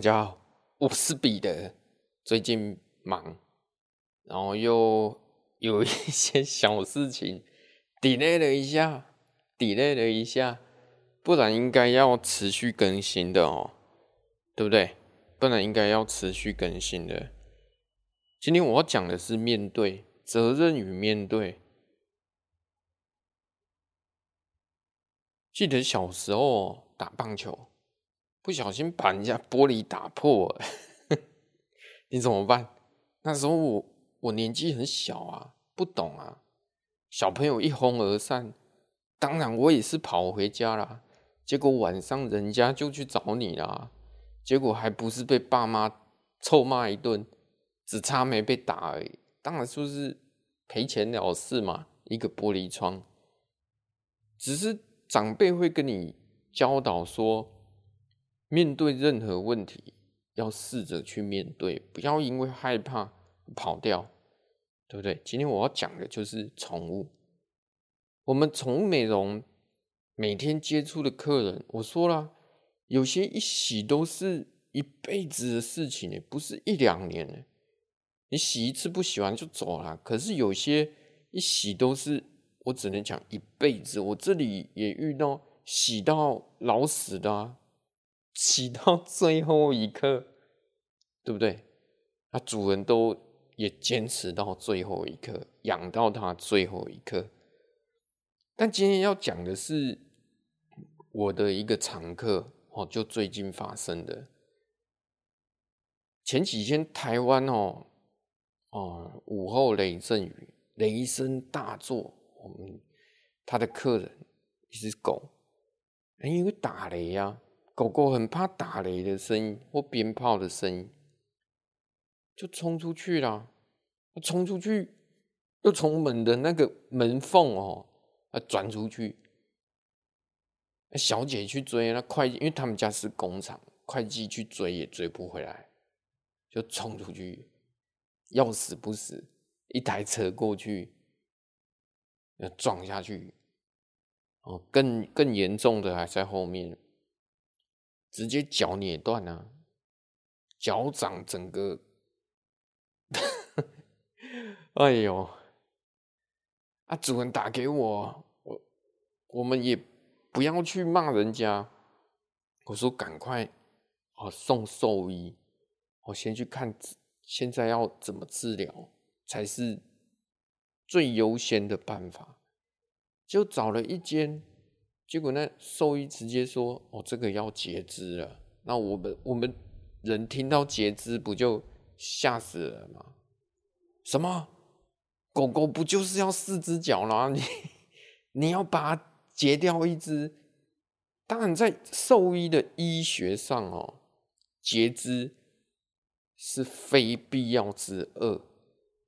大家好，我是彼得。最近忙，然后又 有一些小事情 delay 了一下，delay 了一下，不然应该要持续更新的哦，对不对？不然应该要持续更新的。今天我要讲的是面对责任与面对。记得小时候打棒球。不小心把人家玻璃打破了，你怎么办？那时候我我年纪很小啊，不懂啊。小朋友一哄而散，当然我也是跑回家啦。结果晚上人家就去找你啦，结果还不是被爸妈臭骂一顿，只差没被打而已。当然就是赔钱了事嘛，一个玻璃窗。只是长辈会跟你教导说。面对任何问题，要试着去面对，不要因为害怕跑掉，对不对？今天我要讲的就是宠物。我们宠物美容每天接触的客人，我说了，有些一洗都是一辈子的事情，不是一两年。你洗一次不喜欢就走了，可是有些一洗都是，我只能讲一辈子。我这里也遇到洗到老死的啊。洗到 最后一刻，对不对？那主人都也坚持到最后一刻，养到它最后一刻。但今天要讲的是我的一个常客哦，就最近发生的。前几天台湾哦哦午后雷阵雨，雷声大作，我们他的客人一只狗，因为打雷呀、狗狗很怕打雷的声音或鞭炮的声音，就冲出去了。冲出去，又从门的那个门缝哦，啊转出去。小姐去追那会计，因为他们家是工厂，会计去追也追不回来，就冲出去，要死不死，一台车过去，要撞下去。哦，更更严重的还在后面。直接脚捏断了，脚掌整个，哎呦！啊，主人打给我，我我们也不要去骂人家。我说赶快，哦，送兽医，我先去看，现在要怎么治疗才是最优先的办法。就找了一间。结果那兽医直接说：“哦，这个要截肢了。”那我们我们人听到截肢不就吓死了吗？什么？狗狗不就是要四只脚啦？你你要把它截掉一只？当然，在兽医的医学上哦，截肢是非必要之恶。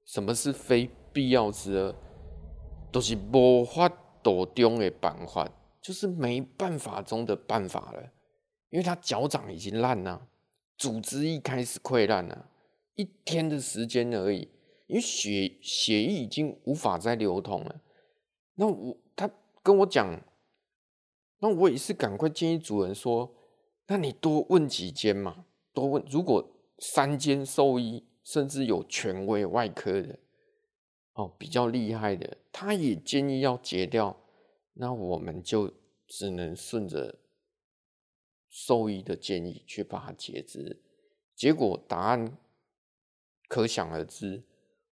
什么是非必要之恶？都、是无法度中的办法。就是没办法中的办法了，因为他脚掌已经烂了，组织一开始溃烂了，一天的时间而已，因为血血液已经无法再流通了。那我他跟我讲，那我也是赶快建议主人说，那你多问几间嘛，多问，如果三间兽医甚至有权威外科的，哦，比较厉害的，他也建议要截掉。那我们就只能顺着兽医的建议去把它截肢，结果答案可想而知。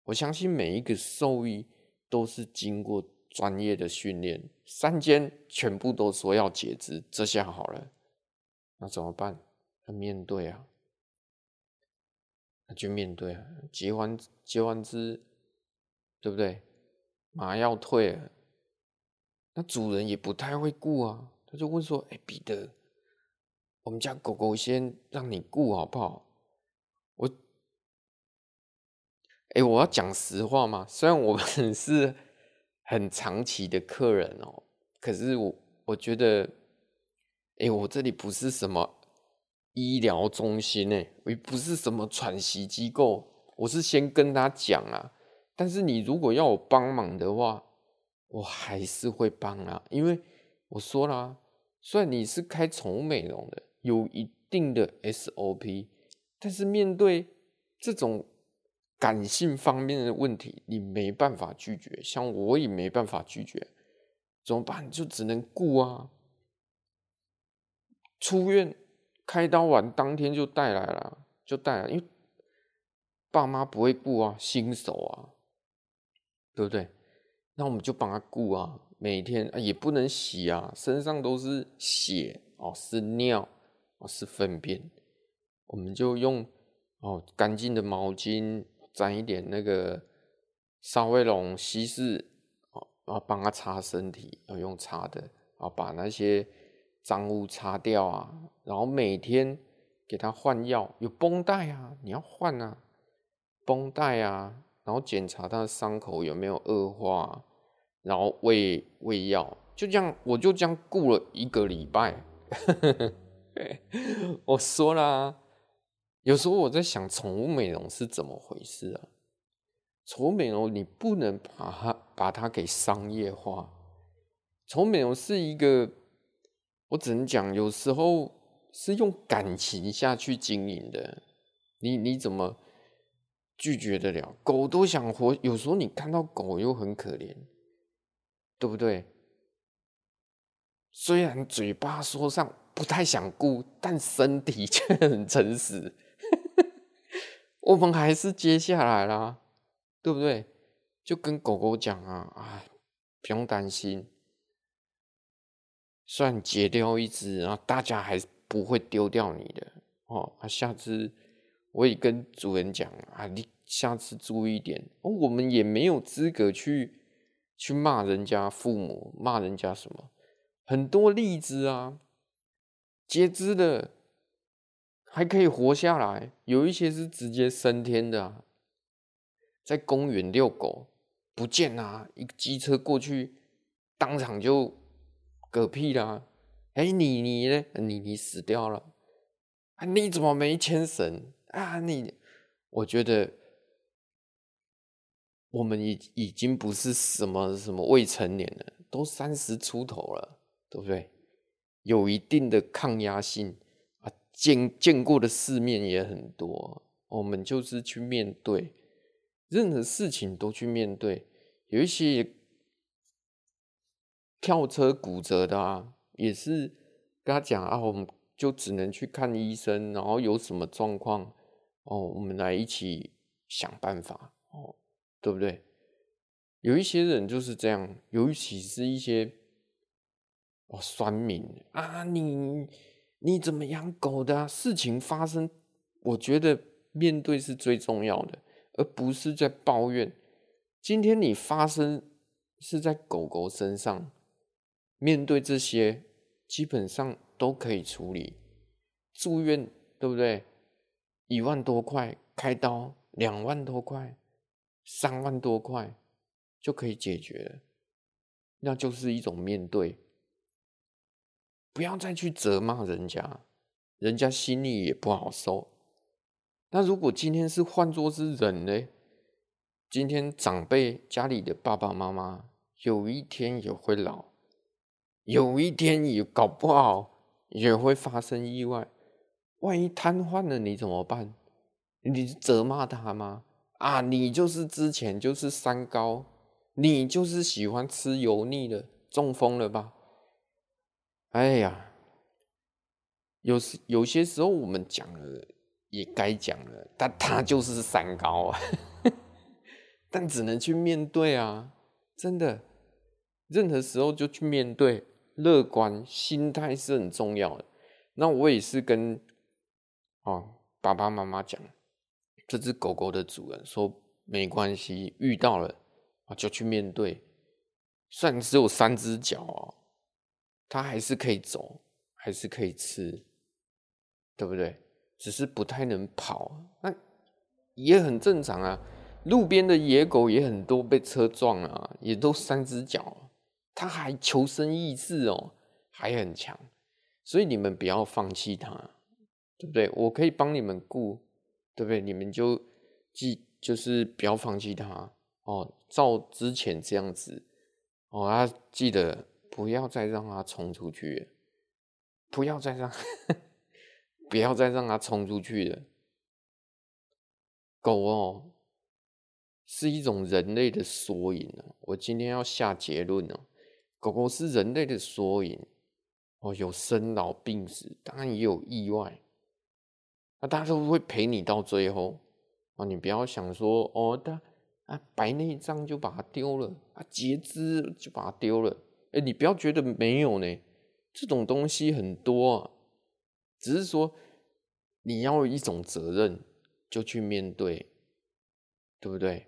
我相信每一个兽医都是经过专业的训练，三间全部都说要截肢，这下好了，那怎么办？要面对啊，那就面对啊，截完截完肢，对不对？麻药退了。那主人也不太会顾啊，他就问说：“哎、彼得，我们家狗狗先让你顾好不好？”我，哎、我要讲实话嘛。虽然我们 是很长期的客人哦、可是我我觉得，哎、我这里不是什么医疗中心诶，我也不是什么喘息机构，我是先跟他讲啊。但是你如果要我帮忙的话，我还是会帮啊，因为我说了，虽然你是开宠物美容的，有一定的 SOP，但是面对这种感性方面的问题，你没办法拒绝，像我也没办法拒绝，怎么办？就只能顾啊。出院开刀完当天就带来了，就带来，因为爸妈不会顾啊，新手啊，对不对？那我们就帮他顾啊，每天啊也不能洗啊，身上都是血哦，是尿哦，是粪便，我们就用哦干净的毛巾。沾一点那个沙威龙稀释，哦，然后帮他擦身体，要用擦的，然后把那些脏污擦掉啊，然后每天给他换药，有绷带啊，你要换啊，绷带啊，然后检查他的伤口有没有恶化，然后喂喂药，就这样，我就这样顾了一个礼拜，我说啦。有时候我在想，宠物美容是怎么回事啊？宠物美容你不能把它把它给商业化。宠物美容是一个，我只能讲，有时候是用感情下去经营的。你你怎么拒绝得了？狗都想活，有时候你看到狗又很可怜，对不对？虽然嘴巴说上不太想顾，但身体 却很诚实。我们还是接下来啦，对不对？就跟狗狗讲啊，啊，不用担心，算截掉一只，然后大家还不会丢掉你的哦。啊，下次我也跟主人讲啊，你下次注意一点。哦，我们也没有资格去去骂人家父母，骂人家什么，很多例子啊，截肢的。还可以活下来，有一些是直接升天的啊，在公园遛狗不见啊，一个机车过去，当场就嗝屁啦！哎，你你呢？你你死掉了啊？你怎么没牵绳啊？你，我觉得我们已已经不是什么什么未成年了，都三十出头了，对不对？有一定的抗压性啊。见见过的世面也很多，我们就是去面对任何事情都去面对。有一些跳车骨折的啊，也是跟他讲啊，我们就只能去看医生，然后有什么状况哦，我们来一起想办法哦，对不对？有一些人就是这样，尤其是一些哦酸民啊，你。你怎么养狗的？事情发生，我觉得面对是最重要的，而不是在抱怨。今天你发生是在狗狗身上，面对这些基本上都可以处理。住院对不对？一万多块，开刀两万多块，三万多块就可以解决了，那就是一种面对。不要再去责骂人家，人家心里也不好受。那如果今天是换作是人呢？今天长辈家里的爸爸妈妈有一天也会老，有一天也搞不好也会发生意外。万一瘫痪了，你怎么办？你责骂他吗？啊，你就是之前就是三高，你就是喜欢吃油腻的，中风了吧？哎呀，有时有些时候我们讲了也该讲了，但他就是三高啊，但只能去面对啊，真的，任何时候就去面对，乐观心态是很重要的。那我也是跟哦爸爸妈妈讲，这只狗狗的主人说没关系，遇到了啊就去面对，虽然只有三只脚哦。它还是可以走，还是可以吃，对不对？只是不太能跑，那也很正常啊。路边的野狗也很多，被车撞啊，也都三只脚，它还求生意志哦，还很强。所以你们不要放弃它，对不对？我可以帮你们顾，对不对？你们就记，就是不要放弃它哦。照之前这样子哦，要记得。不要再让它冲出去，不要再让，不要再让它冲出去了。狗哦，是一种人类的缩影啊！我今天要下结论了，狗狗是人类的缩影哦，有生老病死，当然也有意外。那大家都会陪你到最后啊！你不要想说哦，他啊白内障就把它丢了啊，截肢就把它丢了。哎，你不要觉得没有呢，这种东西很多啊，只是说你要有一种责任，就去面对，对不对？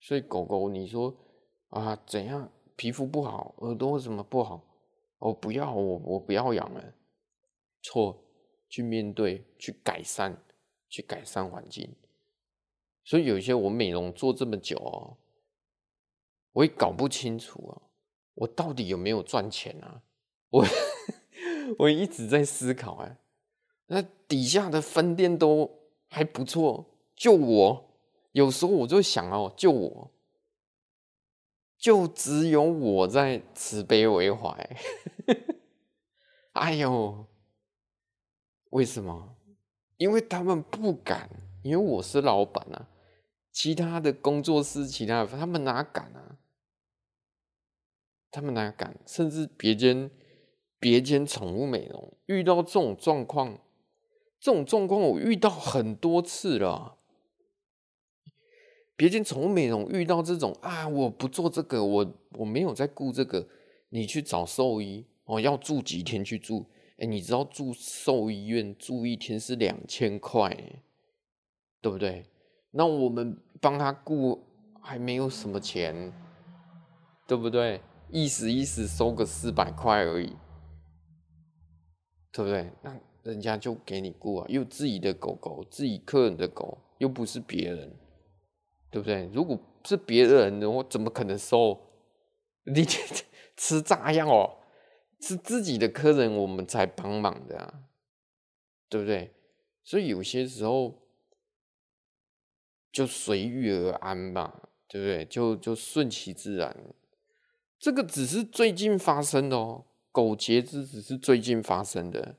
所以狗狗，你说啊怎样皮肤不好，耳朵什么不好？哦，不要我我不要养了，错。去面对，去改善，去改善环境。所以有一些我美容做这么久哦，我也搞不清楚啊，我到底有没有赚钱啊？我 我一直在思考哎，那底下的分店都还不错，就我有时候我就想哦，就我，就只有我在慈悲为怀。哎呦！为什么？因为他们不敢，因为我是老板啊。其他的工作室，其他他们哪敢啊？他们哪敢？甚至别间别间宠物美容遇到这种状况，这种状况我遇到很多次了。别间宠物美容遇到这种啊，我不做这个，我我没有在顾这个，你去找兽医哦，要住几天去住。哎，你知道住兽医院住一天是两千块，对不对？那我们帮他雇还没有什么钱，对不对？意思意思收个四百块而已，对不对？那人家就给你雇啊，又自己的狗狗，自己客人的狗，又不是别人，对不对？如果是别人，我怎么可能收？你吃炸药哦？是自己的客人，我们才帮忙的啊，对不对？所以有些时候就随遇而安吧，对不对？就就顺其自然。这个只是最近发生的哦，狗截肢只是最近发生的。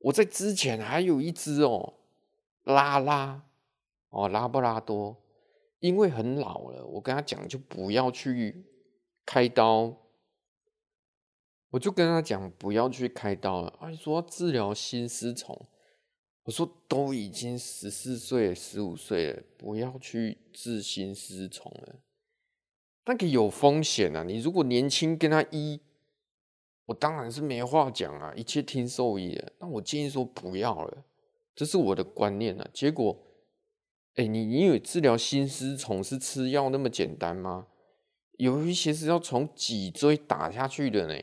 我在之前还有一只哦，拉拉哦，拉布拉多，因为很老了，我跟他讲就不要去开刀。我就跟他讲不要去开刀了，他说治疗心丝虫，我说都已经十四岁、十五岁了，不要去治心丝虫了，那个有风险啊！你如果年轻跟他医，我当然是没话讲啊，一切听兽医的。那我建议说不要了，这是我的观念啊。结果，哎，你你以为治疗心丝虫是吃药那么简单吗？有一些是要从脊椎打下去的呢。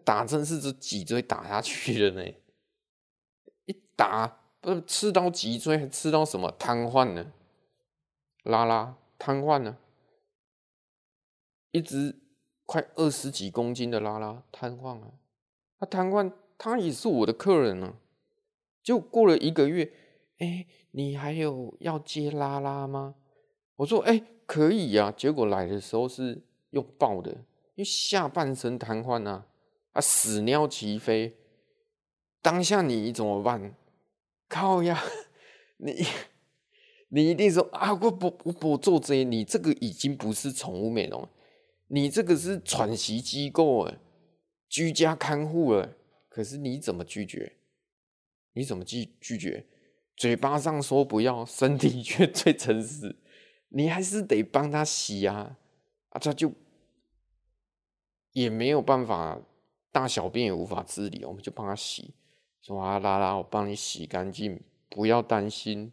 打针是这脊椎打下去的呢，一打不是刺到脊椎，还刺到什么瘫痪呢？拉拉瘫痪呢？一只快二十几公斤的拉拉瘫痪了，他瘫痪，他也是我的客人呢。就过了一个月，哎，你还有要接拉拉吗？我说，哎，可以呀。结果来的时候是用抱的，因为下半身瘫痪啊。啊！屎尿齐飞，当下你怎么办？靠呀！你你一定说啊！我不我不做这些，你这个已经不是宠物美容，你这个是喘息机构哎，居家看护了。可是你怎么拒绝？你怎么拒拒绝？嘴巴上说不要，身体却 最诚实，你还是得帮他洗啊！啊，他就也没有办法。大小便也无法自理，我们就帮他洗，说啊，拉拉，我帮你洗干净，不要担心，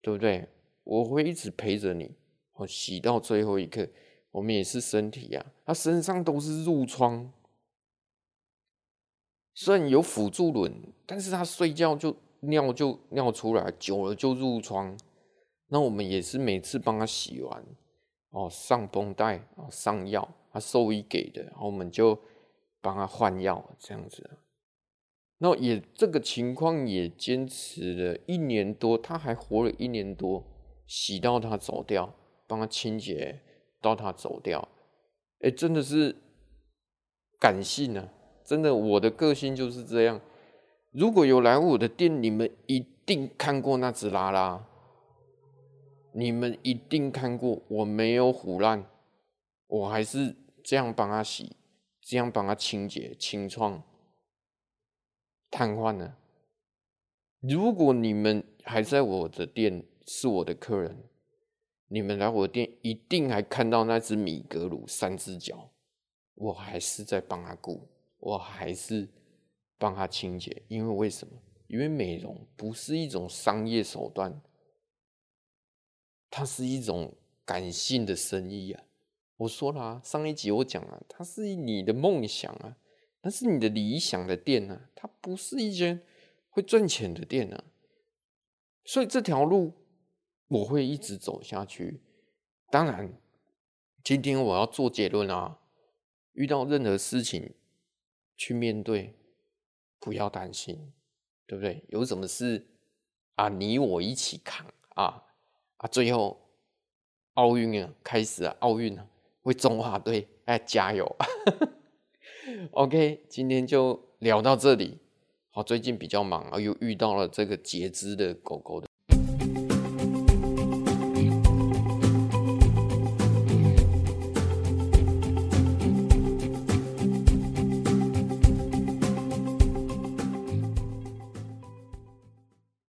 对不对？我会一直陪着你，我洗到最后一刻。我们也是身体呀，他身上都是褥疮，虽然有辅助轮，但是他睡觉就尿就尿出来，久了就褥疮。那我们也是每次帮他洗完，哦，上绷带，哦，上药，他兽医给的，然后我们就。帮他换药这样子，那也这个情况也坚持了一年多，他还活了一年多，洗到他走掉，帮他清洁到他走掉，哎，真的是感性啊！真的，我的个性就是这样，如果有来我的店，你们一定看过那只拉拉，你们一定看过，我没有唬烂，我还是这样帮他洗，这样帮他清洁、清创、瘫痪了。如果你们还在我的店，是我的客人，你们来我店一定还看到那只米格鲁三只脚，我还是在帮他顾，我还是帮他清洁，因为为什么？因为美容不是一种商业手段，它是一种感性的生意啊！我说了啊，上一集我讲了，它是你的梦想啊，那是你的理想的店啊，它不是一间。会赚钱的店呢、啊，所以这条路我会一直走下去。当然，今天我要做结论啊，遇到任何事情去面对，不要担心，对不对？有什么事啊，你我一起扛啊啊！最后奥运啊开始啊，奥运啊，为中华队哎加油！OK，今天就聊到这里。好，最近比较忙啊，又遇到了这个截肢的狗狗的。